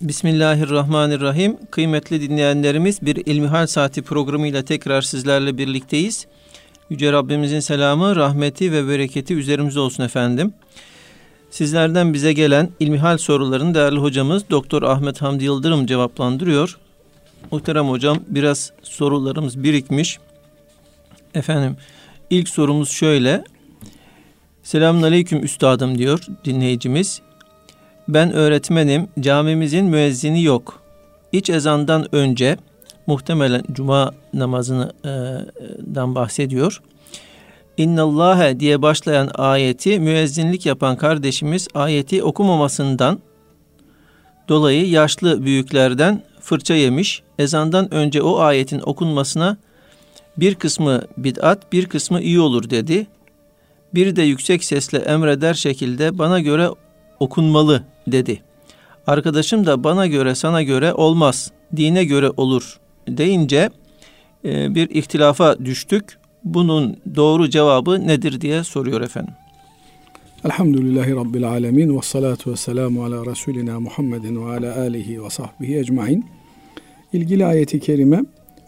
Bismillahirrahmanirrahim. Kıymetli dinleyenlerimiz bir İlmihal Saati programıyla tekrar sizlerle birlikteyiz. Yüce Rabbimizin selamı, rahmeti ve bereketi üzerimize olsun efendim. Sizlerden bize gelen ilmihal sorularını değerli hocamız Doktor Ahmet Hamdi Yıldırım cevaplandırıyor. Muhterem hocam biraz sorularımız birikmiş. Efendim ilk sorumuz şöyle. Selamun Aleyküm Üstadım diyor dinleyicimiz. Ben öğretmenim, camimizin müezzini yok. İç ezandan önce muhtemelen cuma namazından bahsediyor. İnnallâhe diye başlayan ayeti müezzinlik yapan kardeşimiz ayeti okumamasından dolayı yaşlı büyüklerden fırça yemiş. Ezandan önce o ayetin okunmasına bir kısmı bid'at, bir kısmı iyi olur dedi. Bir de yüksek sesle emreder şekilde bana göre okunmalı dedi. Arkadaşım da bana göre sana göre olmaz, dine göre olur deyince e, bir ihtilafa düştük. Bunun doğru cevabı nedir diye soruyor efendim. Elhamdülillahi Rabbil Alemin ve salatu ve selamu ala Resulina Muhammedin ve ala alihi ve sahbihi ecmain. İlgili ayeti kerime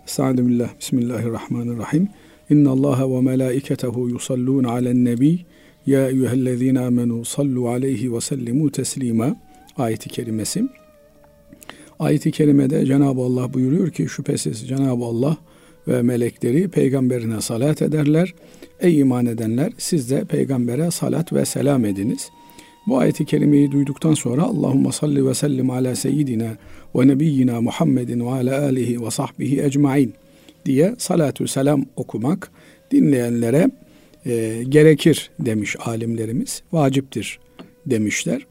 Estaizu billah, Bismillahirrahmanirrahim. İnna Allah ve melaiketehu yusallun alen nebi ya eyyühellezine amenu sallu aleyhi ve sellimu teslima ayeti kerimesi. Ayeti kerimede Cenab-ı Allah buyuruyor ki şüphesiz Cenab-ı Allah ve melekleri peygamberine salat ederler. Ey iman edenler siz de peygambere salat ve selam ediniz. Bu ayeti kerimeyi duyduktan sonra Allahumma salli ve sellim ala seyyidina ve nebiyyina Muhammedin ve ala alihi ve sahbihi ecmain diye salatü selam okumak dinleyenlere e, gerekir demiş alimlerimiz. Vaciptir demişler.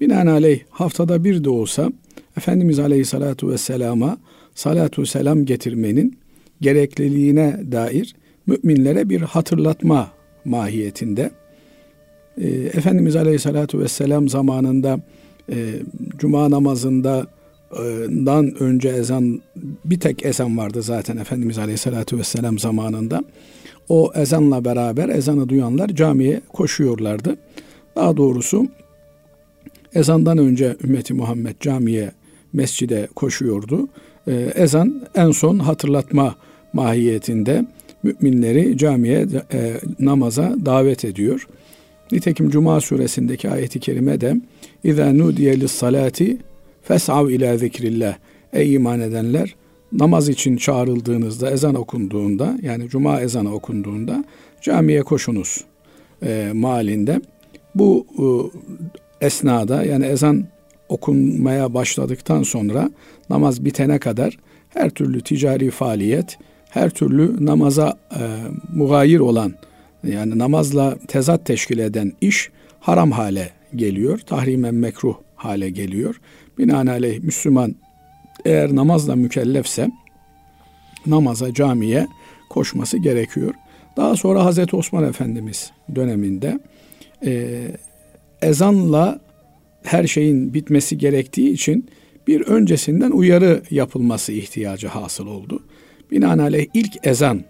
Binaenaleyh haftada bir de olsa Efendimiz Aleyhissalatu Vesselam'a salatu selam getirmenin gerekliliğine dair müminlere bir hatırlatma mahiyetinde. E, Efendimiz Aleyhissalatu Vesselam zamanında e, Cuma namazında dan önce ezan bir tek ezan vardı zaten Efendimiz Aleyhisselatü Vesselam zamanında. O ezanla beraber ezanı duyanlar camiye koşuyorlardı. Daha doğrusu ezandan önce ümmeti Muhammed camiye, mescide koşuyordu. Ee, ezan en son hatırlatma mahiyetinde müminleri camiye e, namaza davet ediyor. Nitekim Cuma suresindeki ayeti kerime de İzâ nudiye lissalati fes'av ila zikrillah. Ey iman edenler namaz için çağrıldığınızda ezan okunduğunda yani cuma ezanı okunduğunda camiye koşunuz e, malinde. Bu e, esnada yani ezan okunmaya başladıktan sonra namaz bitene kadar her türlü ticari faaliyet, her türlü namaza e, mugayir olan yani namazla tezat teşkil eden iş haram hale geliyor. Tahrimen mekruh hale geliyor. Binaenaleyh Müslüman eğer namazla mükellefse namaza, camiye koşması gerekiyor. Daha sonra Hazreti Osman Efendimiz döneminde e, ezanla her şeyin bitmesi gerektiği için bir öncesinden uyarı yapılması ihtiyacı hasıl oldu. Binaenaleyh ilk ezan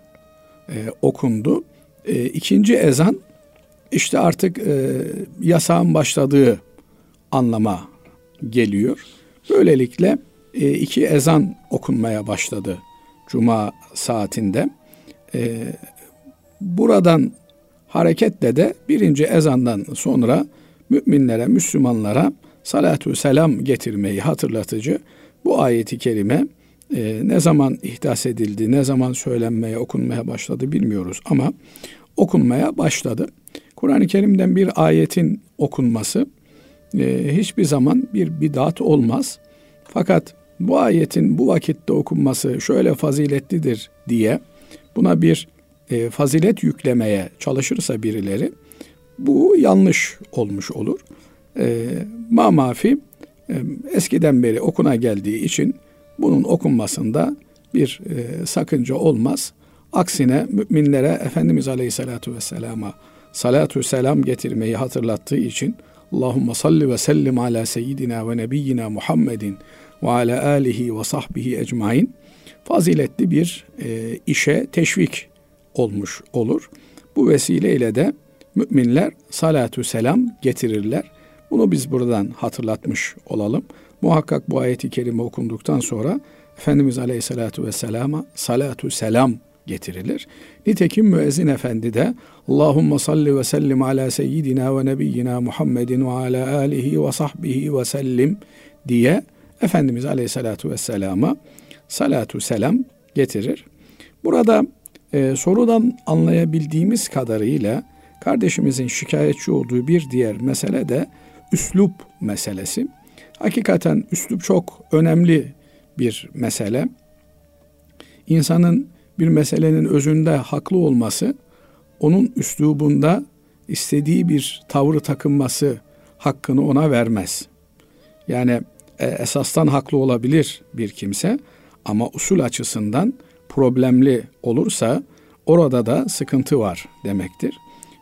e, okundu. E, ikinci ezan işte artık e, yasağın başladığı anlama geliyor. Böylelikle iki ezan okunmaya başladı Cuma saatinde. E, buradan hareketle de birinci ezandan sonra müminlere, Müslümanlara salatü selam getirmeyi hatırlatıcı bu ayeti kerime e, ne zaman ihdas edildi, ne zaman söylenmeye, okunmaya başladı bilmiyoruz ama okunmaya başladı. Kur'an-ı Kerim'den bir ayetin okunması e, hiçbir zaman bir bidat olmaz. Fakat bu ayetin bu vakitte okunması şöyle faziletlidir diye buna bir e, fazilet yüklemeye çalışırsa birileri bu yanlış olmuş olur. E, ma mafi e, eskiden beri okuna geldiği için bunun okunmasında bir e, sakınca olmaz. Aksine müminlere Efendimiz Aleyhisselatü Vesselam'a salatu selam getirmeyi hatırlattığı için Allahümme salli ve sellim ala seyyidina ve nebiyyina Muhammedin ve ala alihi ve sahbihi ecmain faziletli bir e, işe teşvik olmuş olur. Bu vesileyle de müminler salatu selam getirirler. Bunu biz buradan hatırlatmış olalım. Muhakkak bu ayeti kerime okunduktan sonra Efendimiz Aleyhisselatü Vesselam'a salatu selam getirilir. Nitekim müezzin efendi de Allahümme salli ve sellim ala seyyidina ve nebiyyina Muhammedin ve ala alihi ve sahbihi ve sellim diye Efendimiz Aleyhisselatü Vesselam'a salatu selam getirir. Burada e, sorudan anlayabildiğimiz kadarıyla kardeşimizin şikayetçi olduğu bir diğer mesele de üslup meselesi. Hakikaten üslup çok önemli bir mesele. İnsanın bir meselenin özünde haklı olması, onun üslubunda istediği bir tavrı takınması hakkını ona vermez. Yani e, esastan haklı olabilir bir kimse ama usul açısından problemli olursa orada da sıkıntı var demektir.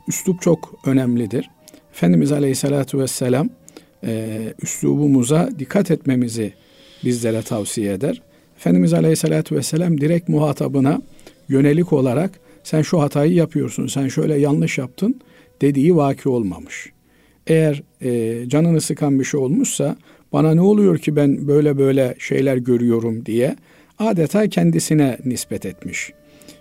Üslup çok önemlidir. Efendimiz Aleyhisselatü Vesselam e, üslubumuza dikkat etmemizi bizlere tavsiye eder. Efendimiz Aleyhisselatü Vesselam direkt muhatabına yönelik olarak sen şu hatayı yapıyorsun, sen şöyle yanlış yaptın dediği vaki olmamış. Eğer e, canını sıkan bir şey olmuşsa bana ne oluyor ki ben böyle böyle şeyler görüyorum diye adeta kendisine nispet etmiş.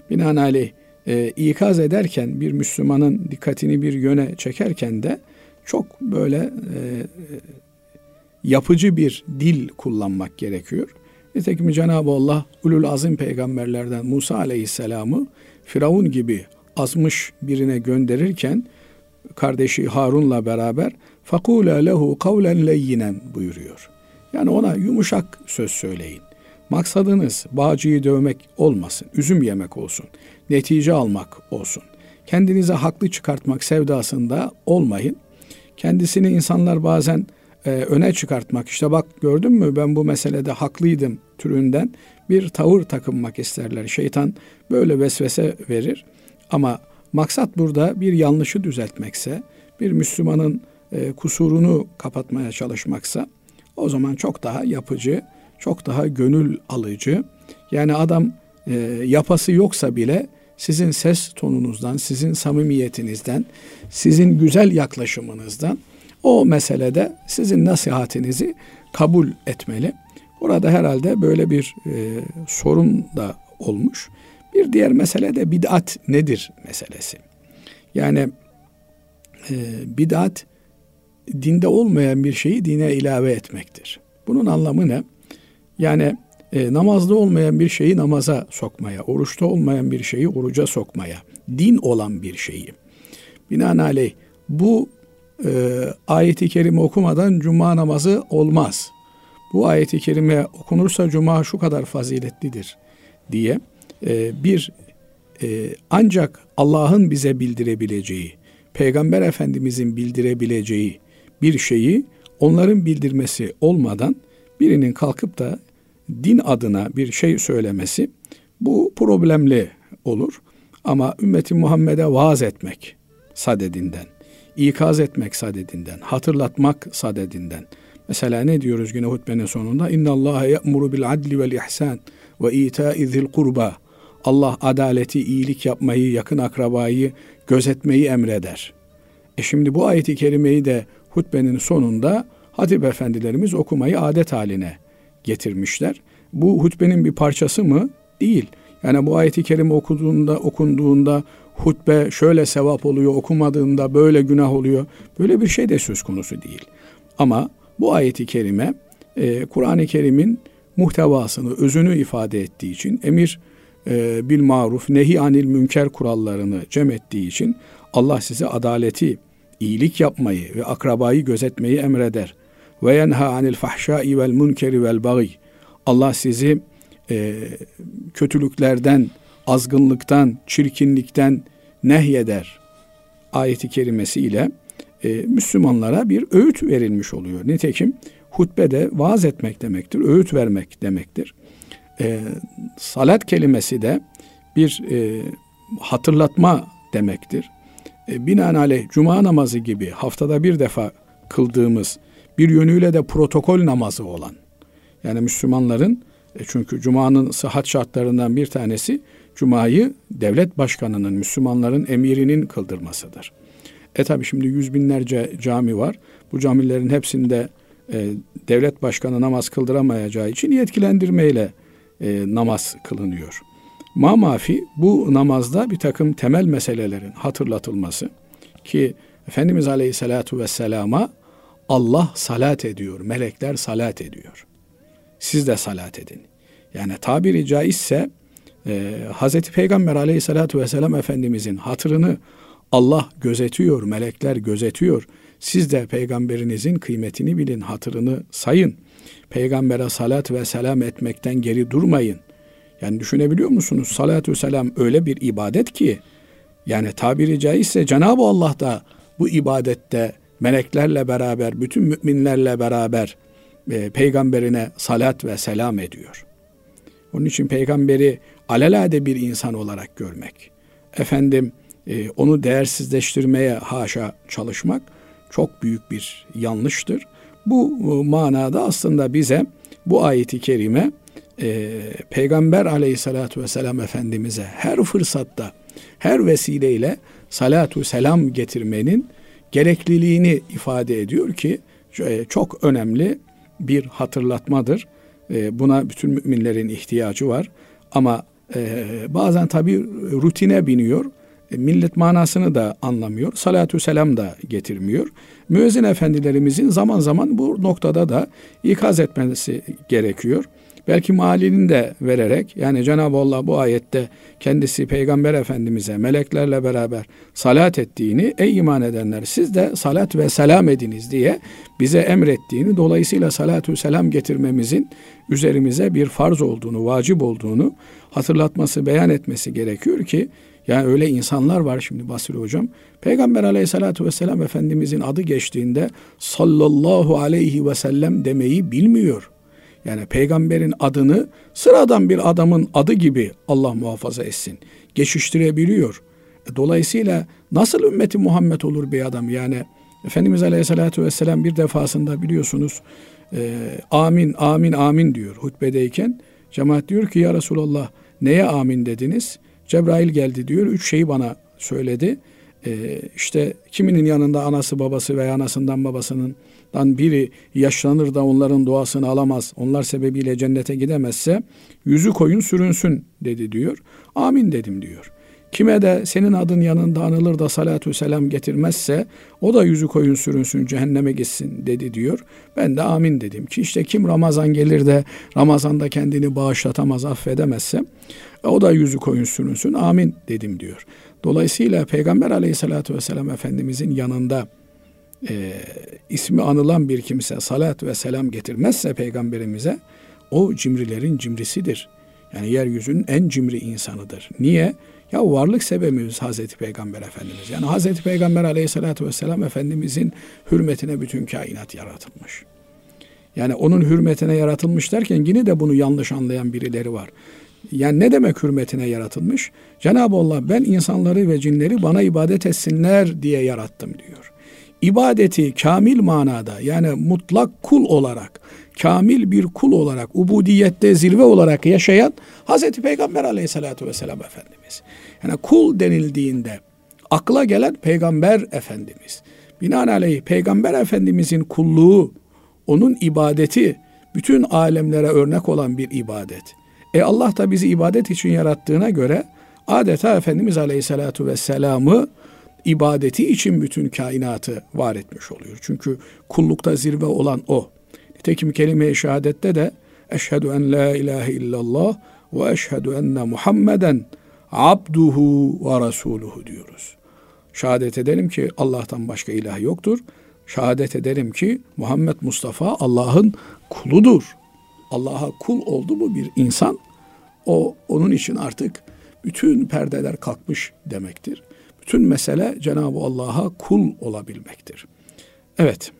Binaenaleyh e, ikaz ederken bir Müslümanın dikkatini bir yöne çekerken de çok böyle e, yapıcı bir dil kullanmak gerekiyor. Nitekim Cenab-ı Allah ulul azim peygamberlerden Musa aleyhisselamı Firavun gibi azmış birine gönderirken kardeşi Harun'la beraber fakula lehu kavlen leyyinen buyuruyor. Yani ona yumuşak söz söyleyin. Maksadınız bağcıyı dövmek olmasın, üzüm yemek olsun, netice almak olsun. Kendinize haklı çıkartmak sevdasında olmayın. Kendisini insanlar bazen e, öne çıkartmak, işte bak gördün mü ben bu meselede haklıydım türünden bir tavır takınmak isterler. Şeytan böyle vesvese verir. Ama maksat burada bir yanlışı düzeltmekse, bir Müslümanın e, kusurunu kapatmaya çalışmaksa o zaman çok daha yapıcı, çok daha gönül alıcı. Yani adam e, yapası yoksa bile sizin ses tonunuzdan, sizin samimiyetinizden, sizin güzel yaklaşımınızdan o meselede sizin nasihatinizi kabul etmeli. Burada herhalde böyle bir e, sorun da olmuş. Bir diğer mesele de bid'at nedir meselesi. Yani e, bid'at dinde olmayan bir şeyi dine ilave etmektir. Bunun anlamı ne? Yani e, namazda olmayan bir şeyi namaza sokmaya, oruçta olmayan bir şeyi oruca sokmaya, din olan bir şeyi. Binaenaleyh bu e, ayeti kerime okumadan cuma namazı olmaz. Bu ayeti kerime okunursa cuma şu kadar faziletlidir diye e, bir e, ancak Allah'ın bize bildirebileceği, Peygamber Efendimizin bildirebileceği bir şeyi onların bildirmesi olmadan birinin kalkıp da din adına bir şey söylemesi bu problemli olur. Ama ümmeti Muhammed'e vaaz etmek sadedinden, ikaz etmek sadedinden, hatırlatmak sadedinden. Mesela ne diyoruz yine hutbenin sonunda? İnna Allah ya'muru bil adli vel ihsan ve ita'i zil kurba. Allah adaleti, iyilik yapmayı, yakın akrabayı gözetmeyi emreder. E şimdi bu ayeti kerimeyi de hutbenin sonunda hatip efendilerimiz okumayı adet haline getirmişler. Bu hutbenin bir parçası mı? Değil. Yani bu ayeti kerime okuduğunda, okunduğunda hutbe şöyle sevap oluyor, okumadığında böyle günah oluyor. Böyle bir şey de söz konusu değil. Ama bu ayeti kerime e, Kur'an-ı Kerim'in muhtevasını, özünü ifade ettiği için emir e, bil maruf, nehi anil münker kurallarını cem ettiği için Allah size adaleti, iyilik yapmayı ve akrabayı gözetmeyi emreder. Ve yenha anil fahşai vel munkeri vel bagi. Allah sizi e, kötülüklerden, azgınlıktan, çirkinlikten nehyeder ayeti kerimesiyle e, Müslümanlara bir öğüt verilmiş oluyor. Nitekim hutbede vaaz etmek demektir, öğüt vermek demektir. E, salat kelimesi de bir e, hatırlatma demektir. E, binaenaleyh cuma namazı gibi haftada bir defa kıldığımız bir yönüyle de protokol namazı olan yani Müslümanların e, çünkü cumanın sıhhat şartlarından bir tanesi cumayı devlet başkanının, Müslümanların emirinin kıldırmasıdır. E tabi şimdi yüz binlerce cami var. Bu camilerin hepsinde e, devlet başkanı namaz kıldıramayacağı için yetkilendirmeyle e, namaz kılınıyor. Ma mafi bu namazda bir takım temel meselelerin hatırlatılması ki Efendimiz Aleyhisselatü Vesselam'a Allah salat ediyor, melekler salat ediyor. Siz de salat edin. Yani tabiri caizse e, Hazreti Peygamber Aleyhisselatü Vesselam Efendimizin hatırını Allah gözetiyor, melekler gözetiyor. Siz de peygamberinizin kıymetini bilin, hatırını sayın. Peygambere salat ve selam etmekten geri durmayın. Yani düşünebiliyor musunuz? Salatü selam öyle bir ibadet ki yani tabiri caizse Cenab-ı Allah da bu ibadette meleklerle beraber, bütün müminlerle beraber e, peygamberine salat ve selam ediyor. Onun için peygamberi alelade bir insan olarak görmek, efendim e, onu değersizleştirmeye haşa çalışmak çok büyük bir yanlıştır. Bu e, manada aslında bize bu ayeti kerime e, Peygamber aleyhissalatü vesselam Efendimiz'e her fırsatta, her vesileyle salatu selam getirmenin gerekliliğini ifade ediyor ki e, çok önemli bir hatırlatmadır. E, buna bütün müminlerin ihtiyacı var. Ama e, bazen tabi rutine biniyor. Millet manasını da anlamıyor. Salatü selam da getirmiyor. Müezzin efendilerimizin zaman zaman bu noktada da ikaz etmesi gerekiyor. Belki malini de vererek yani Cenab-ı Allah bu ayette kendisi Peygamber Efendimiz'e meleklerle beraber salat ettiğini ey iman edenler siz de salat ve selam ediniz diye bize emrettiğini dolayısıyla salatü selam getirmemizin üzerimize bir farz olduğunu, vacip olduğunu hatırlatması, beyan etmesi gerekiyor ki yani öyle insanlar var şimdi Basri Hocam. Peygamber aleyhissalatü vesselam Efendimizin adı geçtiğinde sallallahu aleyhi ve sellem demeyi bilmiyor. Yani peygamberin adını sıradan bir adamın adı gibi Allah muhafaza etsin. Geçiştirebiliyor. E, dolayısıyla nasıl ümmeti Muhammed olur bir adam? Yani Efendimiz Aleyhisselatü Vesselam bir defasında biliyorsunuz e, amin amin amin diyor hutbedeyken. Cemaat diyor ki ya Resulallah neye amin dediniz? Cebrail geldi diyor. Üç şeyi bana söyledi. E, işte kiminin yanında anası babası veya anasından babasının dan biri yaşlanır da onların duasını alamaz, onlar sebebiyle cennete gidemezse yüzü koyun sürünsün dedi diyor. Amin dedim diyor. Kime de senin adın yanında anılır da salatü selam getirmezse o da yüzü koyun sürünsün cehenneme gitsin dedi diyor. Ben de amin dedim ki işte kim Ramazan gelir de Ramazan'da kendini bağışlatamaz affedemezse o da yüzü koyun sürünsün amin dedim diyor. Dolayısıyla Peygamber aleyhissalatü vesselam Efendimizin yanında e, ismi anılan bir kimse salat ve selam getirmezse peygamberimize o cimrilerin cimrisidir. Yani yeryüzünün en cimri insanıdır. Niye? Ya varlık sebebimiz Hazreti Peygamber Efendimiz. Yani Hazreti Peygamber Aleyhisselatü Vesselam Efendimizin hürmetine bütün kainat yaratılmış. Yani onun hürmetine yaratılmış derken yine de bunu yanlış anlayan birileri var. Yani ne demek hürmetine yaratılmış? Cenab-ı Allah ben insanları ve cinleri bana ibadet etsinler diye yarattım diyor ibadeti kamil manada yani mutlak kul olarak, kamil bir kul olarak, ubudiyette zirve olarak yaşayan Hazreti Peygamber aleyhissalatü vesselam Efendimiz. Yani kul denildiğinde akla gelen Peygamber Efendimiz. Binaenaleyh Peygamber Efendimizin kulluğu, onun ibadeti bütün alemlere örnek olan bir ibadet. E Allah da bizi ibadet için yarattığına göre adeta Efendimiz Aleyhisselatü Vesselam'ı ibadeti için bütün kainatı var etmiş oluyor. Çünkü kullukta zirve olan o. Nitekim kelime-i şehadette de eşhedü en la ilahe illallah ve eşhedü enne Muhammeden abduhu ve rasuluhu diyoruz. Şehadet edelim ki Allah'tan başka ilah yoktur. Şehadet ederim ki Muhammed Mustafa Allah'ın kuludur. Allah'a kul oldu mu bir insan o onun için artık bütün perdeler kalkmış demektir. Bütün mesele Cenab-ı Allah'a kul olabilmektir. Evet.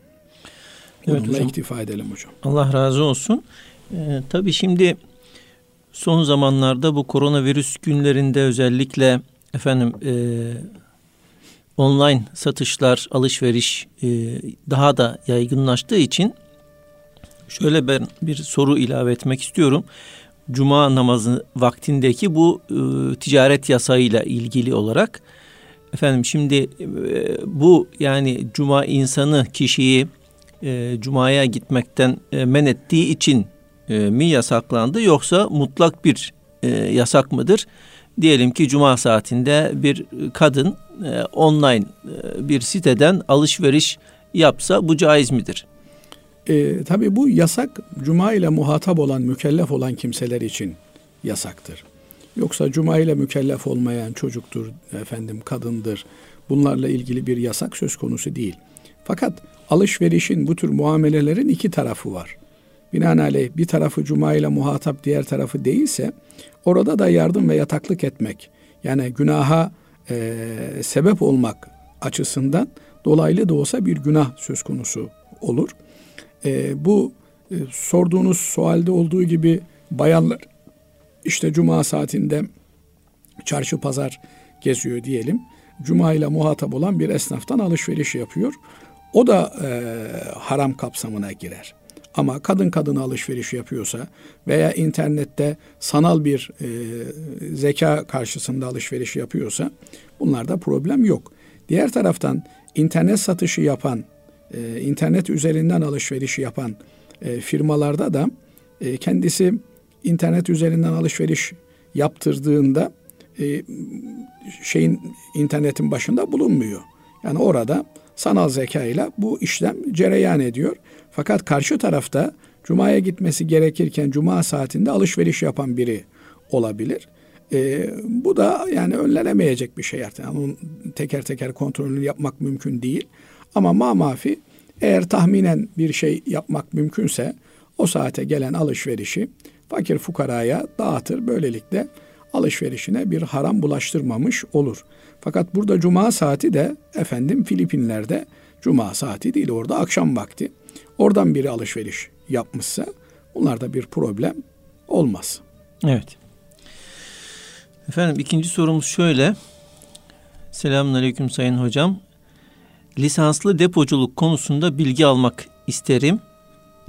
Evet hocam. iktifa edelim hocam. Allah razı olsun. Ee, tabii şimdi son zamanlarda bu koronavirüs günlerinde özellikle efendim e, online satışlar, alışveriş e, daha da yaygınlaştığı için şöyle ben bir soru ilave etmek istiyorum. Cuma namazı vaktindeki bu e, ticaret yasayla ilgili olarak Efendim şimdi e, bu yani cuma insanı kişiyi e, cumaya gitmekten e, men ettiği için e, mi yasaklandı yoksa mutlak bir yasak mıdır? Diyelim ki cuma saatinde bir kadın online bir siteden alışveriş yapsa bu caiz midir? E, tabii bu yasak cuma ile muhatap olan, mükellef olan kimseler için yasaktır. Yoksa cuma ile mükellef olmayan çocuktur, efendim kadındır. Bunlarla ilgili bir yasak söz konusu değil. Fakat alışverişin bu tür muamelelerin iki tarafı var. Binaenaleyh bir tarafı cuma ile muhatap diğer tarafı değilse orada da yardım ve yataklık etmek yani günaha e, sebep olmak açısından dolaylı da olsa bir günah söz konusu olur. E, bu e, sorduğunuz sualde olduğu gibi bayanlar işte cuma saatinde çarşı pazar geziyor diyelim. Cuma ile muhatap olan bir esnaftan alışveriş yapıyor. O da e, haram kapsamına girer. Ama kadın kadına alışveriş yapıyorsa veya internette sanal bir e, zeka karşısında alışveriş yapıyorsa bunlarda problem yok. Diğer taraftan internet satışı yapan, e, internet üzerinden alışverişi yapan e, firmalarda da e, kendisi internet üzerinden alışveriş yaptırdığında e, şeyin internetin başında bulunmuyor. Yani orada sanal zeka ile bu işlem cereyan ediyor. Fakat karşı tarafta Cuma'ya gitmesi gerekirken Cuma saatinde alışveriş yapan biri olabilir. E, bu da yani önlenemeyecek bir şey artık. Yani onun teker teker kontrolünü yapmak mümkün değil. Ama ma mafi eğer tahminen bir şey yapmak mümkünse o saate gelen alışverişi fakir fukaraya dağıtır. Böylelikle alışverişine bir haram bulaştırmamış olur. Fakat burada cuma saati de efendim Filipinler'de cuma saati değil orada akşam vakti. Oradan biri alışveriş yapmışsa bunlarda bir problem olmaz. Evet. Efendim ikinci sorumuz şöyle. Selamun Aleyküm Sayın Hocam. Lisanslı depoculuk konusunda bilgi almak isterim.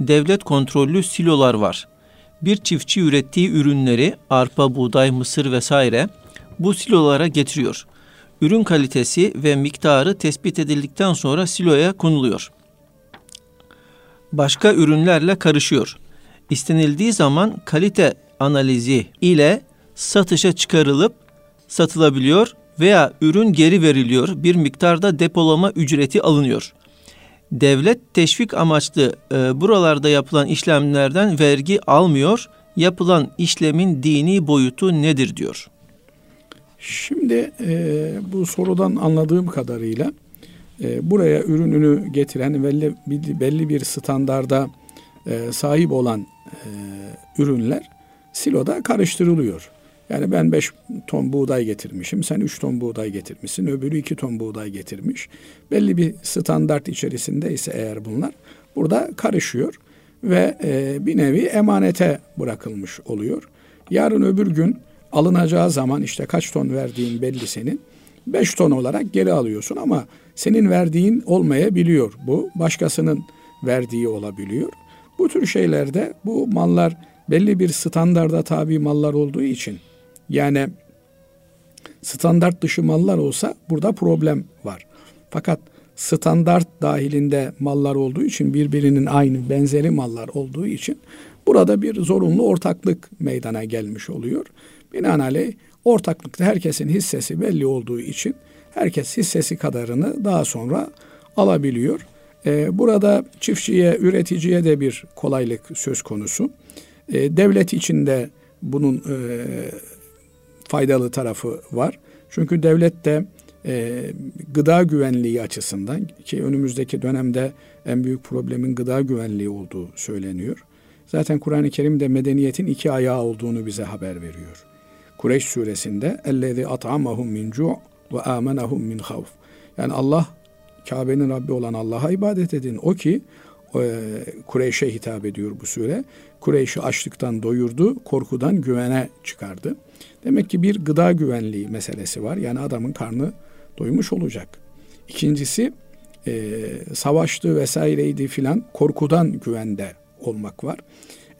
Devlet kontrollü silolar var. Bir çiftçi ürettiği ürünleri arpa, buğday, mısır vesaire bu silolara getiriyor. Ürün kalitesi ve miktarı tespit edildikten sonra siloya konuluyor. Başka ürünlerle karışıyor. İstenildiği zaman kalite analizi ile satışa çıkarılıp satılabiliyor veya ürün geri veriliyor. Bir miktarda depolama ücreti alınıyor. Devlet teşvik amaçlı e, buralarda yapılan işlemlerden vergi almıyor. Yapılan işlemin dini boyutu nedir diyor. Şimdi e, bu sorudan anladığım kadarıyla e, buraya ürününü getiren belli, belli bir standarda e, sahip olan e, ürünler siloda karıştırılıyor. Yani ben 5 ton buğday getirmişim, sen 3 ton buğday getirmişsin, öbürü 2 ton buğday getirmiş. Belli bir standart içerisinde ise eğer bunlar burada karışıyor ve e, bir nevi emanete bırakılmış oluyor. Yarın öbür gün alınacağı zaman işte kaç ton verdiğin belli senin. 5 ton olarak geri alıyorsun ama senin verdiğin olmayabiliyor. Bu başkasının verdiği olabiliyor. Bu tür şeylerde bu mallar belli bir standarda tabi mallar olduğu için yani standart dışı mallar olsa burada problem var. Fakat standart dahilinde mallar olduğu için birbirinin aynı benzeri mallar olduğu için burada bir zorunlu ortaklık meydana gelmiş oluyor. Binaenaleyh ortaklıkta herkesin hissesi belli olduğu için herkes hissesi kadarını daha sonra alabiliyor. Ee, burada çiftçiye, üreticiye de bir kolaylık söz konusu. Ee, devlet içinde bunun e, faydalı tarafı var. Çünkü devlet de e, gıda güvenliği açısından ki önümüzdeki dönemde en büyük problemin gıda güvenliği olduğu söyleniyor. Zaten Kur'an-ı Kerim'de medeniyetin iki ayağı olduğunu bize haber veriyor. Kureyş suresinde ellezî at'amahum min cu' ve amenahum min havf. Yani Allah Kabe'nin Rabbi olan Allah'a ibadet edin. O ki e, Kureyş'e hitap ediyor bu sure. Kureyş'i açlıktan doyurdu, korkudan güvene çıkardı. Demek ki bir gıda güvenliği meselesi var. Yani adamın karnı doymuş olacak. İkincisi e, savaştı vesaireydi filan korkudan güvende olmak var.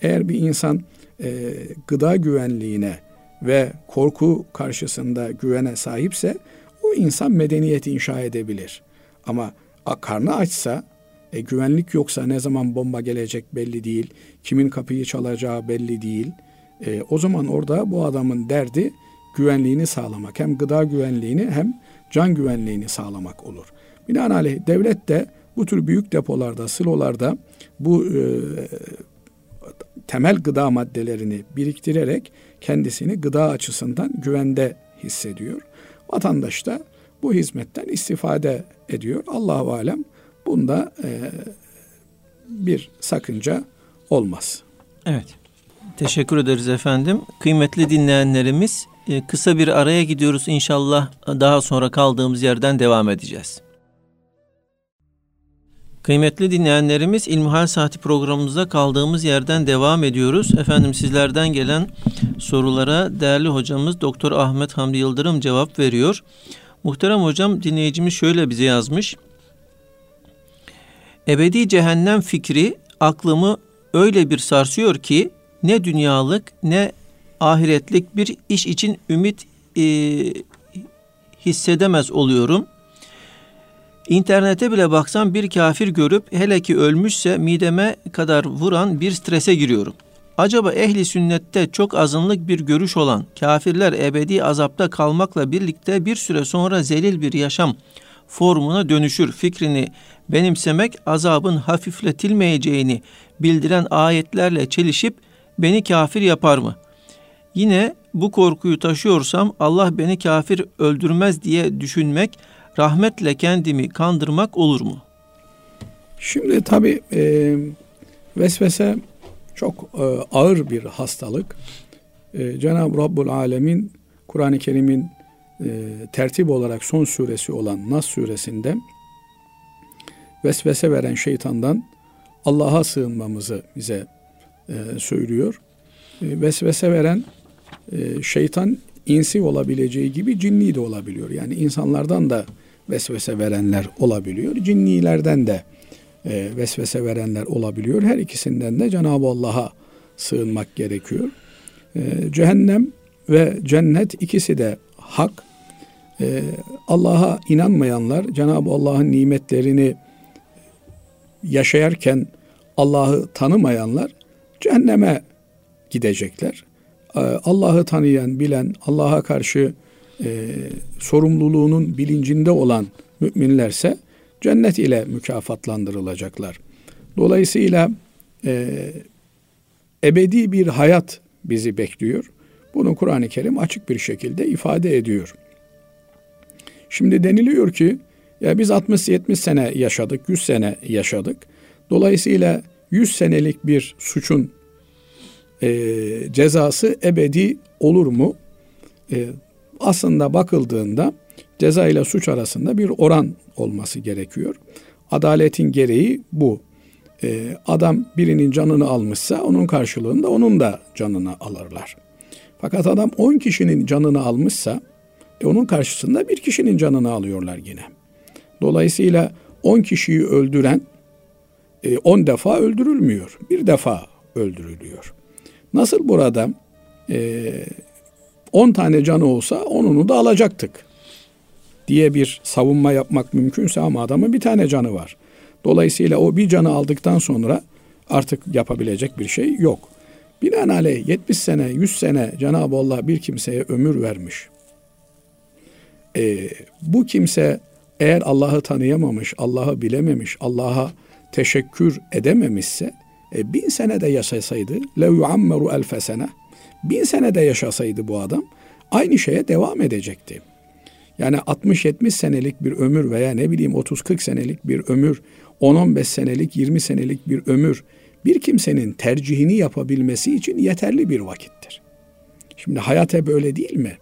Eğer bir insan e, gıda güvenliğine ve korku karşısında güvene sahipse o insan medeniyet inşa edebilir. Ama karnı açsa E, güvenlik yoksa ne zaman bomba gelecek belli değil. Kimin kapıyı çalacağı belli değil. E, o zaman orada bu adamın derdi güvenliğini sağlamak. Hem gıda güvenliğini hem can güvenliğini sağlamak olur. Binaenaleyh devlet de bu tür büyük depolarda, silolarda bu e, temel gıda maddelerini biriktirerek kendisini gıda açısından güvende hissediyor. Vatandaş da bu hizmetten istifade ediyor. Allahu alem bunda e, bir sakınca olmaz. Evet. Teşekkür ederiz efendim. Kıymetli dinleyenlerimiz e, kısa bir araya gidiyoruz inşallah daha sonra kaldığımız yerden devam edeceğiz. Kıymetli dinleyenlerimiz İlmihal Saati programımızda kaldığımız yerden devam ediyoruz. Efendim sizlerden gelen sorulara değerli hocamız Doktor Ahmet Hamdi Yıldırım cevap veriyor. Muhterem hocam dinleyicimiz şöyle bize yazmış. Ebedi cehennem fikri aklımı öyle bir sarsıyor ki ne dünyalık ne ahiretlik bir iş için ümit e, hissedemez oluyorum. İnternete bile baksam bir kafir görüp hele ki ölmüşse mideme kadar vuran bir strese giriyorum. Acaba ehli sünnette çok azınlık bir görüş olan kafirler ebedi azapta kalmakla birlikte bir süre sonra zelil bir yaşam formuna dönüşür fikrini benimsemek azabın hafifletilmeyeceğini bildiren ayetlerle çelişip beni kafir yapar mı? Yine bu korkuyu taşıyorsam Allah beni kafir öldürmez diye düşünmek rahmetle kendimi kandırmak olur mu? Şimdi tabi e, vesvese çok e, ağır bir hastalık. E, Cenab-ı Rabbul Alemin Kur'an-ı Kerim'in e, tertip olarak son suresi olan Nas suresinde vesvese veren şeytandan Allah'a sığınmamızı bize e, söylüyor. E, vesvese veren e, şeytan insi olabileceği gibi cinni de olabiliyor. Yani insanlardan da vesvese verenler olabiliyor. Cinnilerden de e, vesvese verenler olabiliyor. Her ikisinden de Cenab-ı Allah'a sığınmak gerekiyor. E, cehennem ve cennet ikisi de hak. E, Allah'a inanmayanlar Cenab-ı Allah'ın nimetlerini yaşayarken Allah'ı tanımayanlar cehenneme gidecekler. E, Allah'ı tanıyan, bilen, Allah'a karşı e, sorumluluğunun bilincinde olan müminlerse cennet ile mükafatlandırılacaklar. Dolayısıyla e, ebedi bir hayat bizi bekliyor. Bunu Kur'an-ı Kerim açık bir şekilde ifade ediyor. Şimdi deniliyor ki ya biz 60-70 sene yaşadık, 100 sene yaşadık. Dolayısıyla 100 senelik bir suçun e, cezası ebedi olur mu? E, aslında bakıldığında ceza ile suç arasında bir oran olması gerekiyor. Adaletin gereği bu. Ee, adam birinin canını almışsa onun karşılığında onun da canını alırlar. Fakat adam 10 kişinin canını almışsa e, onun karşısında bir kişinin canını alıyorlar yine. Dolayısıyla 10 kişiyi öldüren 10 e, defa öldürülmüyor. Bir defa öldürülüyor. Nasıl burada e, 10 tane canı olsa onunu da alacaktık diye bir savunma yapmak mümkünse ama adamın bir tane canı var. Dolayısıyla o bir canı aldıktan sonra artık yapabilecek bir şey yok. Binaenaleyh 70 sene, 100 sene Cenab-ı Allah bir kimseye ömür vermiş. Ee, bu kimse eğer Allah'ı tanıyamamış, Allah'ı bilememiş, Allah'a teşekkür edememişse e, bin sene de yaşasaydı lev yuammeru elfe sene bin sene de yaşasaydı bu adam aynı şeye devam edecekti. Yani 60-70 senelik bir ömür veya ne bileyim 30-40 senelik bir ömür, 10-15 senelik, 20 senelik bir ömür bir kimsenin tercihini yapabilmesi için yeterli bir vakittir. Şimdi hayata böyle değil mi?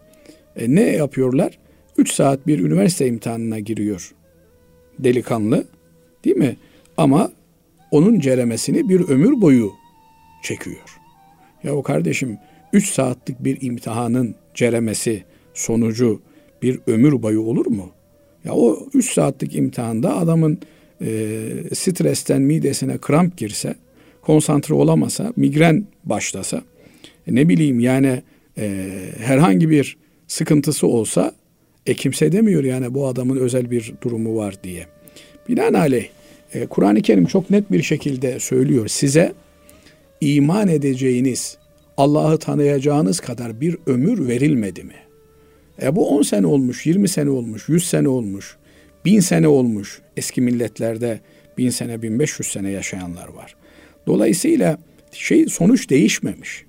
E ne yapıyorlar? 3 saat bir üniversite imtihanına giriyor delikanlı değil mi? Ama onun ceremesini bir ömür boyu çekiyor. Ya o kardeşim 3 saatlik bir imtihanın ceremesi sonucu bir ömür boyu olur mu? Ya o 3 saatlik imtihanda adamın e, stresten midesine kramp girse, konsantre olamasa, migren başlasa, e, ne bileyim yani e, herhangi bir sıkıntısı olsa e kimse demiyor yani bu adamın özel bir durumu var diye. Binaenaleyh e, Kur'an-ı Kerim çok net bir şekilde söylüyor. Size iman edeceğiniz, Allah'ı tanıyacağınız kadar bir ömür verilmedi mi? E bu 10 sene olmuş, 20 sene olmuş, 100 sene olmuş, 1000 sene olmuş. Eski milletlerde 1000 sene, 1500 sene yaşayanlar var. Dolayısıyla şey sonuç değişmemiş.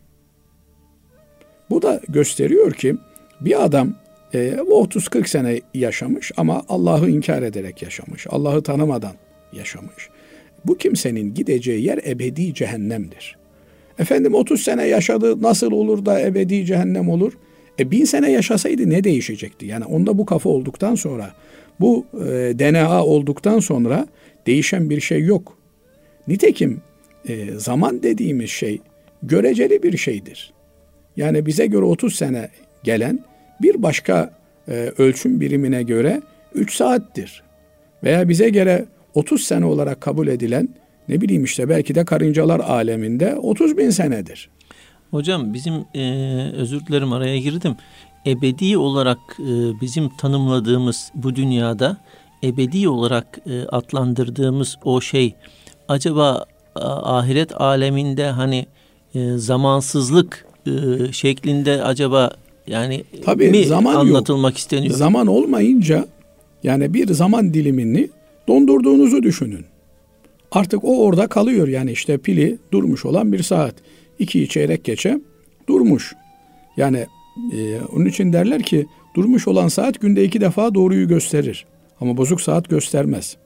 Bu da gösteriyor ki bir adam e, 30-40 sene yaşamış ama Allah'ı inkar ederek yaşamış. Allah'ı tanımadan yaşamış. Bu kimsenin gideceği yer ebedi cehennemdir. Efendim 30 sene yaşadı nasıl olur da ebedi cehennem olur? E bin sene yaşasaydı ne değişecekti? Yani onda bu kafa olduktan sonra, bu e, DNA olduktan sonra değişen bir şey yok. Nitekim e, zaman dediğimiz şey göreceli bir şeydir. Yani bize göre 30 sene gelen bir başka e, ölçüm birimine göre 3 saattir. Veya bize göre 30 sene olarak kabul edilen ne bileyim işte belki de karıncalar aleminde 30 bin senedir. Hocam bizim e, özür dilerim araya girdim. Ebedi olarak e, bizim tanımladığımız bu dünyada ebedi olarak e, adlandırdığımız o şey acaba ahiret aleminde hani e, zamansızlık e, şeklinde acaba yani Tabii, mi zaman anlatılmak yok. isteniyor? Zaman olmayınca yani bir zaman dilimini dondurduğunuzu düşünün. Artık o orada kalıyor yani işte pili durmuş olan bir saat. iki çeyrek geçe durmuş. Yani e, onun için derler ki durmuş olan saat günde iki defa doğruyu gösterir. Ama bozuk saat göstermez.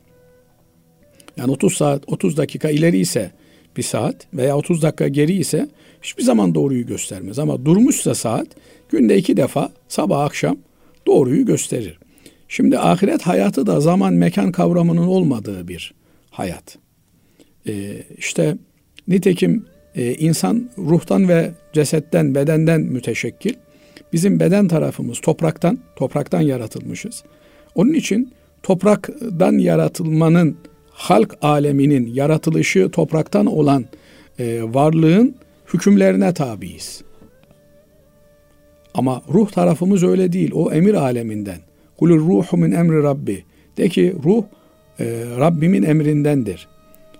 Yani 30 saat 30 dakika ileri ise bir saat veya 30 dakika geri ise hiçbir zaman doğruyu göstermez. Ama durmuşsa saat günde iki defa sabah akşam doğruyu gösterir. Şimdi ahiret hayatı da zaman mekan kavramının olmadığı bir hayat. Ee, işte nitekim e, insan ruhtan ve cesetten, bedenden müteşekkil. Bizim beden tarafımız topraktan, topraktan yaratılmışız. Onun için topraktan yaratılmanın halk aleminin yaratılışı topraktan olan e, varlığın hükümlerine tabiiz. Ama ruh tarafımız öyle değil. O emir aleminden. Kulur ruhu min emri Rabbi. De ki ruh e, Rabbimin emrindendir.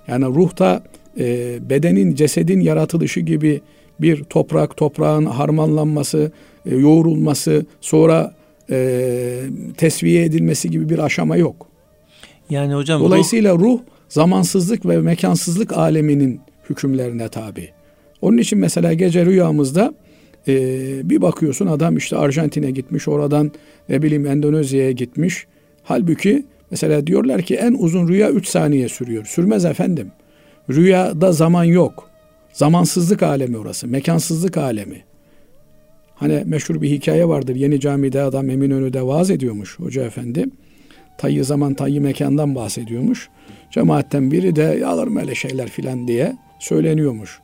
Yani ruhta e, bedenin, cesedin yaratılışı gibi bir toprak, toprağın harmanlanması, e, yoğrulması, sonra e, tesviye edilmesi gibi bir aşama yok. Yani hocam Dolayısıyla ruh, ruh zamansızlık ve mekansızlık aleminin hükümlerine tabi. Onun için mesela gece rüyamızda e, bir bakıyorsun adam işte Arjantin'e gitmiş, oradan ne bileyim Endonezya'ya gitmiş. Halbuki mesela diyorlar ki en uzun rüya 3 saniye sürüyor. Sürmez efendim. Rüyada zaman yok. Zamansızlık alemi orası, mekansızlık alemi. Hani meşhur bir hikaye vardır. Yeni camide adam Eminönü'de vaaz ediyormuş hoca efendi. Tayyi zaman tayyi mekandan bahsediyormuş. Cemaatten biri de alır öyle şeyler filan diye söyleniyormuş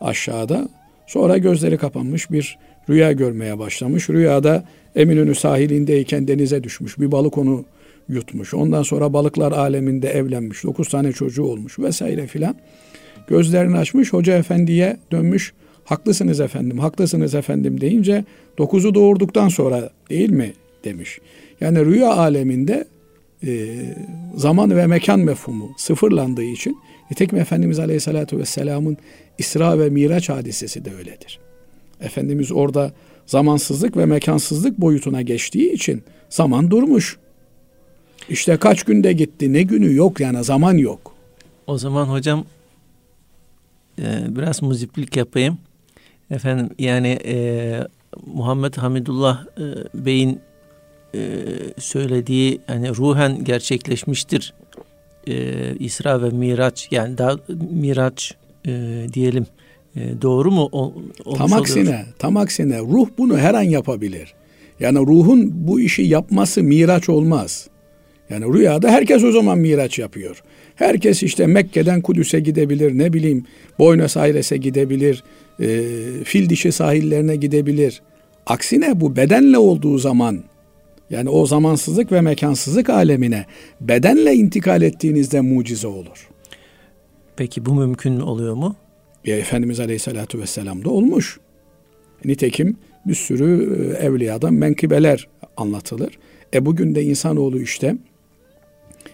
aşağıda. Sonra gözleri kapanmış bir rüya görmeye başlamış. Rüyada Eminönü sahilindeyken denize düşmüş. Bir balık onu yutmuş. Ondan sonra balıklar aleminde evlenmiş. Dokuz tane çocuğu olmuş vesaire filan. Gözlerini açmış. Hoca efendiye dönmüş. Haklısınız efendim, haklısınız efendim deyince dokuzu doğurduktan sonra değil mi demiş. Yani rüya aleminde e, zaman ve mekan mefhumu sıfırlandığı için nitekim Efendimiz Aleyhisselatü Vesselam'ın İsra ve Miraç hadisesi de öyledir. Efendimiz orada zamansızlık ve mekansızlık boyutuna geçtiği için zaman durmuş. İşte kaç günde gitti ne günü yok yani zaman yok. O zaman hocam e, biraz muziplik yapayım. Efendim yani e, Muhammed Hamidullah e, Bey'in söylediği hani ruhen gerçekleşmiştir. E, İsra ve Miraç yani daha Miraç e, diyelim e, doğru mu? O, tam aksine, oluyor? tam aksine ruh bunu her an yapabilir. Yani ruhun bu işi yapması miraç olmaz. Yani rüyada herkes o zaman miraç yapıyor. Herkes işte Mekke'den Kudüs'e gidebilir, ne bileyim Buenos Aires'e gidebilir, e, fil dişi sahillerine gidebilir. Aksine bu bedenle olduğu zaman yani o zamansızlık ve mekansızlık alemine bedenle intikal ettiğinizde mucize olur. Peki bu mümkün oluyor mu? Ya Efendimiz Aleyhisselatü Vesselam da olmuş. Nitekim bir sürü e, evliyadan menkıbeler anlatılır. E bugün de insanoğlu işte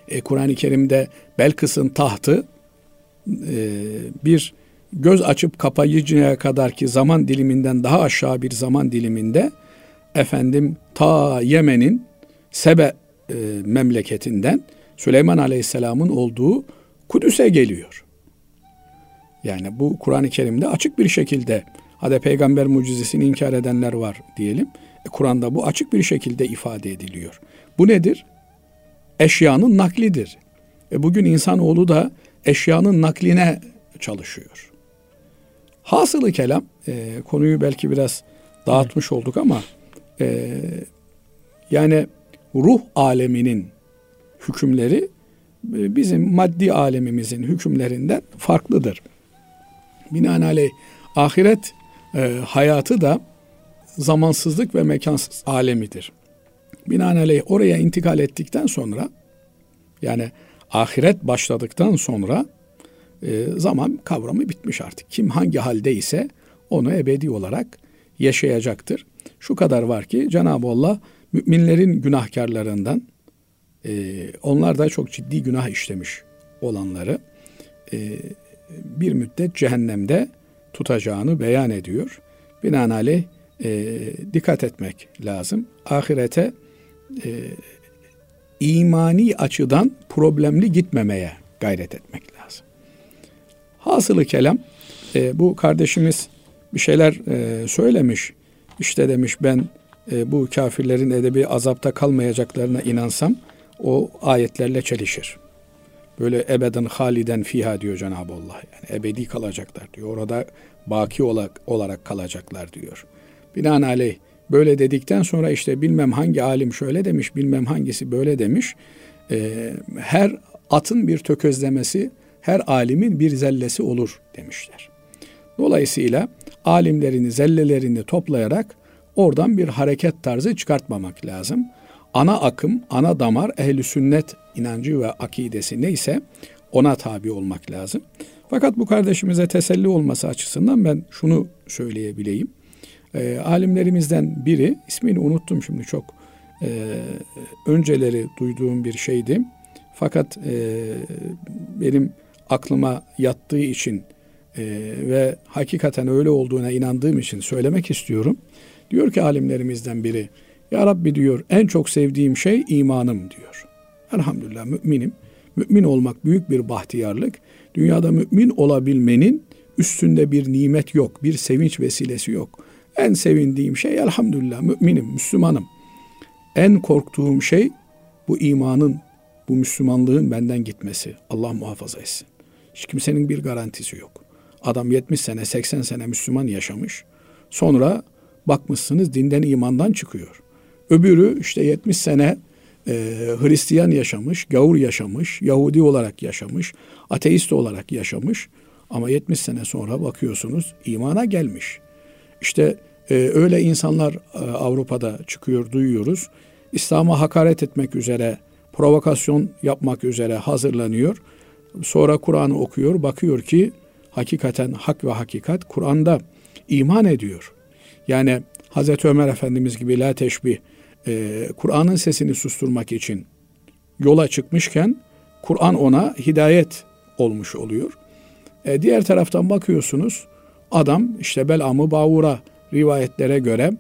E, Kur'an-ı Kerim'de Belkıs'ın tahtı e, bir göz açıp kapayıncaya kadar ki zaman diliminden daha aşağı bir zaman diliminde efendim ta Yemen'in Sebe e, memleketinden Süleyman Aleyhisselam'ın olduğu Kudüs'e geliyor. Yani bu Kur'an-ı Kerim'de açık bir şekilde hadi peygamber mucizesini inkar edenler var diyelim. E, Kur'an'da bu açık bir şekilde ifade ediliyor. Bu nedir? Eşyanın naklidir. E, bugün insanoğlu da eşyanın nakline çalışıyor. Hasılı kelam, e, konuyu belki biraz dağıtmış olduk ama e, yani ruh aleminin hükümleri e, bizim maddi alemimizin hükümlerinden farklıdır. Binaenaleyh ahiret e, hayatı da zamansızlık ve mekansız alemidir. Binaenaleyh oraya intikal ettikten sonra yani ahiret başladıktan sonra e, zaman kavramı bitmiş artık. Kim hangi halde ise onu ebedi olarak yaşayacaktır. Şu kadar var ki Cenab-ı Allah müminlerin günahkarlarından e, onlar da çok ciddi günah işlemiş olanları e, bir müddet cehennemde tutacağını beyan ediyor. Binaenaleyh e, dikkat etmek lazım. Ahirete e, imani açıdan problemli gitmemeye gayret etmek lazım. Hasılı kelam e, bu kardeşimiz bir şeyler e, söylemiş. İşte demiş ben e, bu kafirlerin edebi azapta kalmayacaklarına inansam o ayetlerle çelişir. Böyle ebeden haliden fiha diyor Cenab-ı Allah. Yani ebedi kalacaklar diyor. Orada baki olarak, olarak kalacaklar diyor. Binaenaleyh böyle dedikten sonra işte bilmem hangi alim şöyle demiş, bilmem hangisi böyle demiş. Ee, her atın bir tökezlemesi, her alimin bir zellesi olur demişler. Dolayısıyla alimlerini, zellelerini toplayarak oradan bir hareket tarzı çıkartmamak lazım. Ana akım, ana damar ehli sünnet inancı ve akidesi neyse ona tabi olmak lazım. Fakat bu kardeşimize teselli olması açısından ben şunu söyleyebileyim. E, alimlerimizden biri, ismini unuttum şimdi çok e, önceleri duyduğum bir şeydi. Fakat e, benim aklıma yattığı için e, ve hakikaten öyle olduğuna inandığım için söylemek istiyorum. Diyor ki alimlerimizden biri, Ya Rabbi diyor en çok sevdiğim şey imanım diyor. Elhamdülillah müminim. Mümin olmak büyük bir bahtiyarlık. Dünyada mümin olabilmenin üstünde bir nimet yok, bir sevinç vesilesi yok. En sevindiğim şey elhamdülillah müminim, Müslümanım. En korktuğum şey bu imanın, bu Müslümanlığın benden gitmesi. Allah muhafaza etsin. Hiç kimsenin bir garantisi yok. Adam 70 sene, 80 sene Müslüman yaşamış. Sonra bakmışsınız dinden imandan çıkıyor. Öbürü işte 70 sene e, Hristiyan yaşamış, gavur yaşamış, Yahudi olarak yaşamış, ateist olarak yaşamış. Ama 70 sene sonra bakıyorsunuz imana gelmiş. İşte e, öyle insanlar e, Avrupa'da çıkıyor, duyuyoruz. İslam'a hakaret etmek üzere, provokasyon yapmak üzere hazırlanıyor. Sonra Kur'an'ı okuyor, bakıyor ki hakikaten hak ve hakikat Kur'an'da iman ediyor. Yani Hazreti Ömer Efendimiz gibi la teşbih, e, Kur'an'ın sesini susturmak için yola çıkmışken Kur'an ona hidayet olmuş oluyor. E, diğer taraftan bakıyorsunuz adam işte Belam'ı Bavur'a rivayetlere göre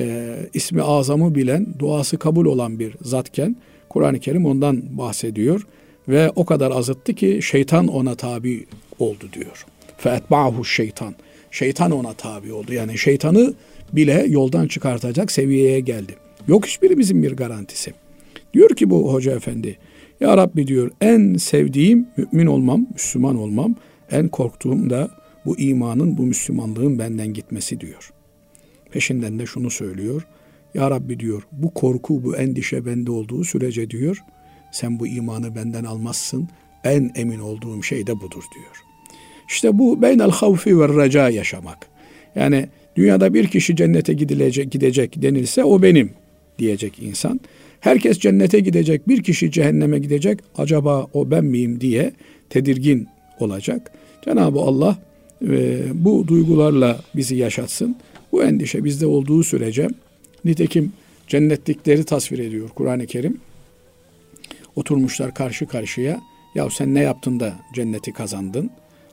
e, ismi azamı bilen, duası kabul olan bir zatken Kur'an-ı Kerim ondan bahsediyor ve o kadar azıttı ki şeytan ona tabi oldu diyor. Fetba'hu şeytan. Şeytan ona tabi oldu. Yani şeytanı bile yoldan çıkartacak seviyeye geldi. Yok hiçbirimizin bir garantisi. Diyor ki bu hoca efendi, Ya Rabbi diyor en sevdiğim mümin olmam, Müslüman olmam, en korktuğum da bu imanın, bu Müslümanlığın benden gitmesi diyor. Peşinden de şunu söylüyor. Ya Rabbi diyor bu korku, bu endişe bende olduğu sürece diyor sen bu imanı benden almazsın. En emin olduğum şey de budur diyor. İşte bu beynel havfi ve reca yaşamak. Yani dünyada bir kişi cennete gidilecek, gidecek denilse o benim diyecek insan. Herkes cennete gidecek, bir kişi cehenneme gidecek. Acaba o ben miyim diye tedirgin olacak. Cenab-ı Allah e, bu duygularla bizi yaşatsın. Bu endişe bizde olduğu sürece nitekim cennetlikleri tasvir ediyor Kur'an-ı Kerim. Oturmuşlar karşı karşıya. Ya sen ne yaptın da cenneti kazandın?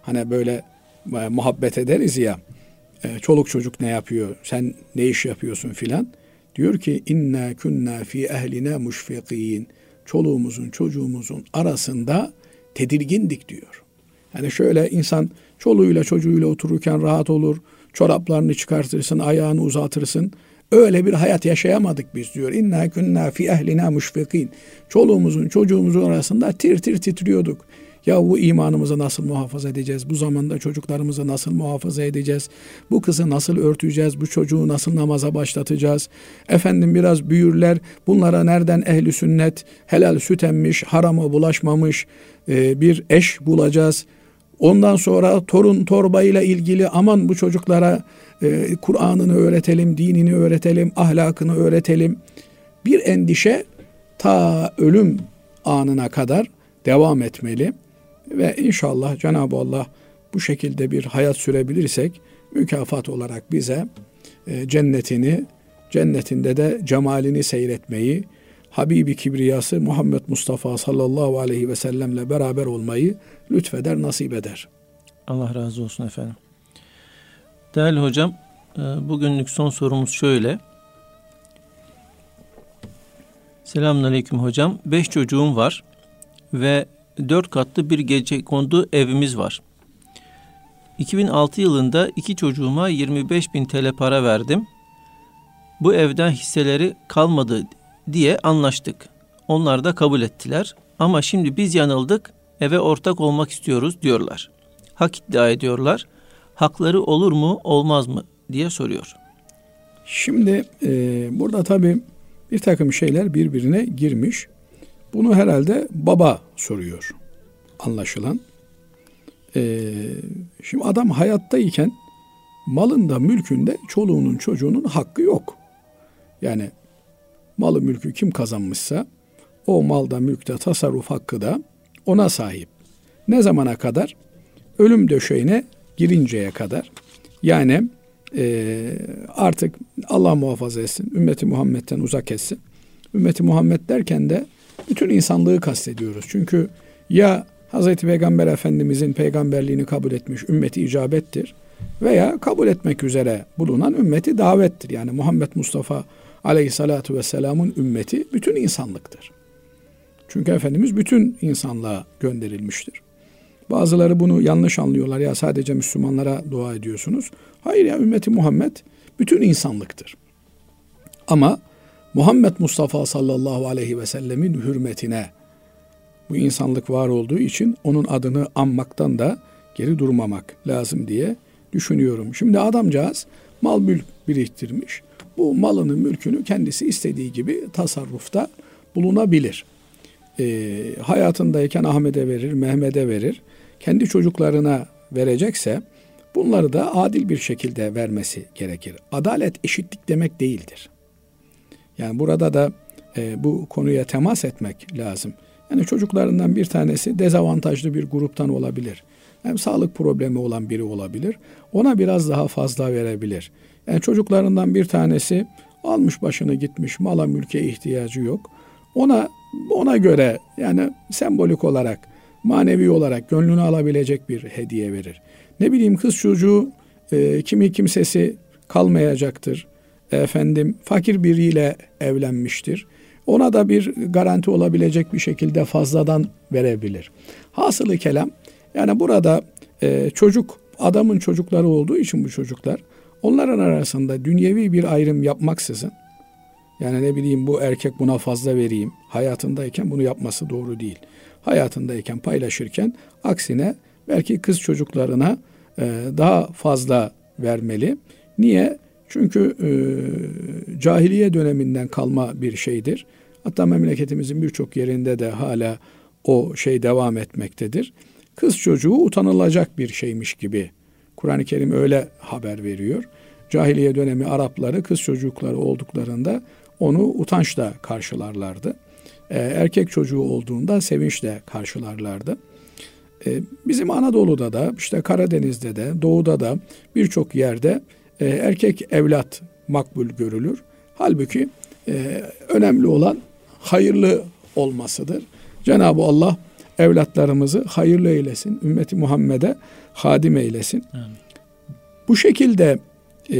Hani böyle e, muhabbet ederiz ya. E, çoluk çocuk ne yapıyor? Sen ne iş yapıyorsun filan? Diyor ki inna kunna fi ehlina muşfiqin. Çoluğumuzun çocuğumuzun arasında tedirgindik diyor. Yani şöyle insan çoluğuyla çocuğuyla otururken rahat olur. Çoraplarını çıkartırsın, ayağını uzatırsın. Öyle bir hayat yaşayamadık biz diyor. İnna kunna fi ehlina müşfikin. Çoluğumuzun çocuğumuzun arasında tir tir titriyorduk. Ya bu imanımızı nasıl muhafaza edeceğiz? Bu zamanda çocuklarımızı nasıl muhafaza edeceğiz? Bu kızı nasıl örteceğiz? Bu çocuğu nasıl namaza başlatacağız? Efendim biraz büyürler. Bunlara nereden ehli sünnet, helal süt emmiş, harama bulaşmamış e, bir eş bulacağız? Ondan sonra torun torbayla ilgili aman bu çocuklara e, Kur'an'ını öğretelim, dinini öğretelim, ahlakını öğretelim. Bir endişe ta ölüm anına kadar devam etmeli. Ve inşallah Cenab-ı Allah bu şekilde bir hayat sürebilirsek mükafat olarak bize e, cennetini, cennetinde de cemalini seyretmeyi, Habibi Kibriyası Muhammed Mustafa sallallahu aleyhi ve sellemle beraber olmayı lütfeder, nasip eder. Allah razı olsun efendim. Değerli hocam, e, bugünlük son sorumuz şöyle. Selamünaleyküm hocam. Beş çocuğum var ve dört katlı bir gece kondu evimiz var. 2006 yılında iki çocuğuma 25 bin TL para verdim. Bu evden hisseleri kalmadı diye anlaştık. Onlar da kabul ettiler. Ama şimdi biz yanıldık, eve ortak olmak istiyoruz diyorlar. Hak iddia ediyorlar. Hakları olur mu, olmaz mı diye soruyor. Şimdi e, burada tabii bir takım şeyler birbirine girmiş. Bunu herhalde baba soruyor anlaşılan. Ee, şimdi adam hayattayken malında mülkünde çoluğunun çocuğunun hakkı yok. Yani malı mülkü kim kazanmışsa o malda mülkte tasarruf hakkı da ona sahip. Ne zamana kadar? Ölüm döşeğine girinceye kadar. Yani e, artık Allah muhafaza etsin, ümmeti Muhammed'den uzak etsin. Ümmeti Muhammed derken de bütün insanlığı kastediyoruz. Çünkü ya Hazreti Peygamber Efendimizin peygamberliğini kabul etmiş ümmeti icabettir veya kabul etmek üzere bulunan ümmeti davettir. Yani Muhammed Mustafa aleyhissalatu vesselamın ümmeti bütün insanlıktır. Çünkü Efendimiz bütün insanlığa gönderilmiştir. Bazıları bunu yanlış anlıyorlar. Ya sadece Müslümanlara dua ediyorsunuz. Hayır ya ümmeti Muhammed bütün insanlıktır. Ama Muhammed Mustafa sallallahu aleyhi ve sellemin hürmetine bu insanlık var olduğu için onun adını anmaktan da geri durmamak lazım diye düşünüyorum. Şimdi adamcağız mal mülk biriktirmiş. Bu malının mülkünü kendisi istediği gibi tasarrufta bulunabilir. Ee, hayatındayken Ahmet'e verir, Mehmet'e verir. Kendi çocuklarına verecekse bunları da adil bir şekilde vermesi gerekir. Adalet eşitlik demek değildir. Yani burada da e, bu konuya temas etmek lazım. Yani çocuklarından bir tanesi dezavantajlı bir gruptan olabilir. Hem sağlık problemi olan biri olabilir. Ona biraz daha fazla verebilir. Yani çocuklarından bir tanesi almış başını gitmiş, mala mülke ihtiyacı yok. Ona ona göre yani sembolik olarak, manevi olarak gönlünü alabilecek bir hediye verir. Ne bileyim kız çocuğu e, kimi kimsesi kalmayacaktır. Efendim fakir biriyle evlenmiştir ona da bir garanti olabilecek bir şekilde fazladan verebilir. Hasılı kelam yani burada e, çocuk adamın çocukları olduğu için bu çocuklar onların arasında dünyevi bir ayrım yapmaksızın yani ne bileyim bu erkek buna fazla vereyim hayatındayken bunu yapması doğru değil. Hayatındayken paylaşırken aksine belki kız çocuklarına e, daha fazla vermeli. Niye? Çünkü e, cahiliye döneminden kalma bir şeydir. Hatta memleketimizin birçok yerinde de hala o şey devam etmektedir. Kız çocuğu utanılacak bir şeymiş gibi. Kur'an-ı Kerim öyle haber veriyor. Cahiliye dönemi Arapları kız çocukları olduklarında onu utançla karşılarlardı. Ee, erkek çocuğu olduğunda sevinçle karşılarlardı. Ee, bizim Anadolu'da da işte Karadeniz'de de doğuda da birçok yerde e, erkek evlat makbul görülür. Halbuki e, önemli olan hayırlı olmasıdır. Cenab-ı Allah evlatlarımızı hayırlı eylesin. Ümmeti Muhammed'e hadim eylesin. Amin. Bu şekilde e,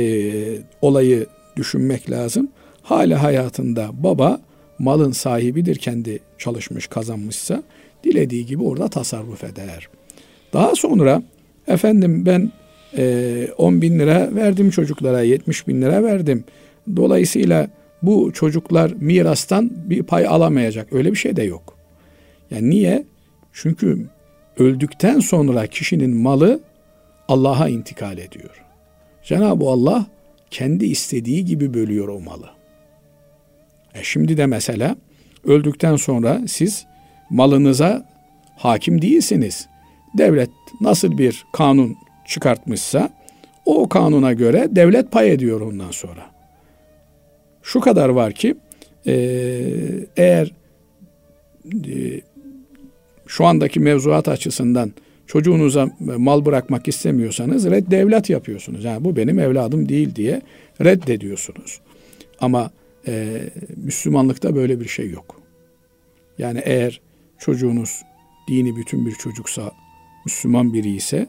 olayı düşünmek lazım. Hala hayatında baba malın sahibidir kendi çalışmış kazanmışsa dilediği gibi orada tasarruf eder. Daha sonra efendim ben e, 10 bin lira verdim çocuklara 70 bin lira verdim. Dolayısıyla bu çocuklar mirastan bir pay alamayacak. Öyle bir şey de yok. Yani niye? Çünkü öldükten sonra kişinin malı Allah'a intikal ediyor. Cenab-ı Allah kendi istediği gibi bölüyor o malı. E şimdi de mesela öldükten sonra siz malınıza hakim değilsiniz. Devlet nasıl bir kanun çıkartmışsa o kanuna göre devlet pay ediyor ondan sonra. Şu kadar var ki e, eğer e, şu andaki mevzuat açısından çocuğunuza mal bırakmak istemiyorsanız red devlet yapıyorsunuz. Yani bu benim evladım değil diye reddediyorsunuz. Ama e, Müslümanlıkta böyle bir şey yok. Yani eğer çocuğunuz dini bütün bir çocuksa, Müslüman biri ise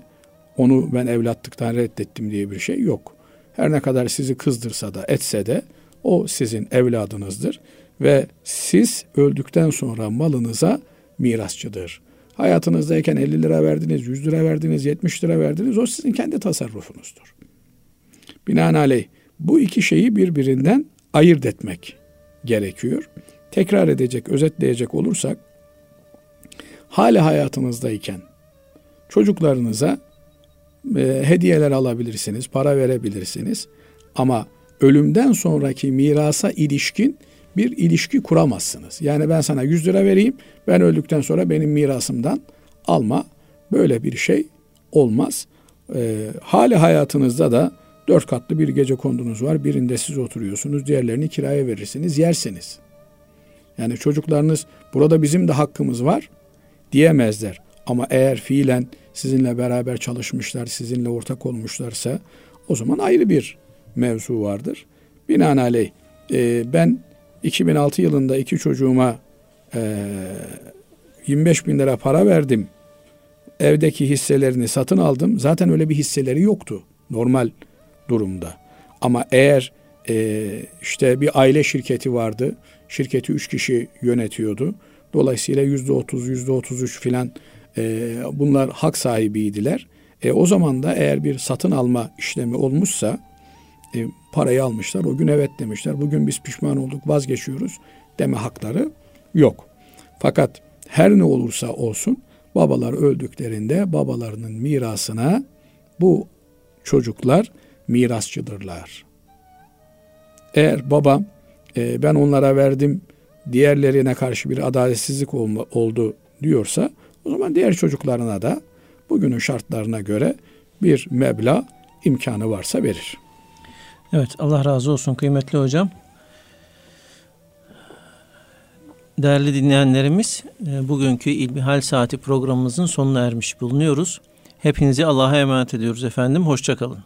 onu ben evlatlıktan reddettim diye bir şey yok. Her ne kadar sizi kızdırsa da etse de o sizin evladınızdır ve siz öldükten sonra malınıza mirasçıdır. Hayatınızdayken 50 lira verdiniz, 100 lira verdiniz, 70 lira verdiniz o sizin kendi tasarrufunuzdur. Binaenaleyh bu iki şeyi birbirinden ayırt etmek gerekiyor. Tekrar edecek, özetleyecek olursak hala hayatınızdayken çocuklarınıza e, hediyeler alabilirsiniz, para verebilirsiniz ama ölümden sonraki mirasa ilişkin bir ilişki kuramazsınız. Yani ben sana 100 lira vereyim, ben öldükten sonra benim mirasımdan alma. Böyle bir şey olmaz. E, hali hayatınızda da dört katlı bir gece kondunuz var. Birinde siz oturuyorsunuz, diğerlerini kiraya verirsiniz, yersiniz. Yani çocuklarınız burada bizim de hakkımız var diyemezler. Ama eğer fiilen sizinle beraber çalışmışlar, sizinle ortak olmuşlarsa o zaman ayrı bir mevzu vardır. Binaenaleyh e, ben 2006 yılında iki çocuğuma e, 25 bin lira para verdim. Evdeki hisselerini satın aldım. Zaten öyle bir hisseleri yoktu normal durumda. Ama eğer e, işte bir aile şirketi vardı. Şirketi üç kişi yönetiyordu. Dolayısıyla yüzde otuz, yüzde otuz üç filan e, bunlar hak sahibiydiler. E, o zaman da eğer bir satın alma işlemi olmuşsa e, parayı almışlar. O gün evet demişler. Bugün biz pişman olduk vazgeçiyoruz deme hakları yok. Fakat her ne olursa olsun babalar öldüklerinde babalarının mirasına bu çocuklar mirasçıdırlar. Eğer baba e, ben onlara verdim diğerlerine karşı bir adaletsizlik olma, oldu diyorsa o zaman diğer çocuklarına da bugünün şartlarına göre bir meblağ imkanı varsa verir. Evet Allah razı olsun kıymetli hocam. Değerli dinleyenlerimiz e, bugünkü İlmihal Saati programımızın sonuna ermiş bulunuyoruz. Hepinizi Allah'a emanet ediyoruz efendim. Hoşçakalın.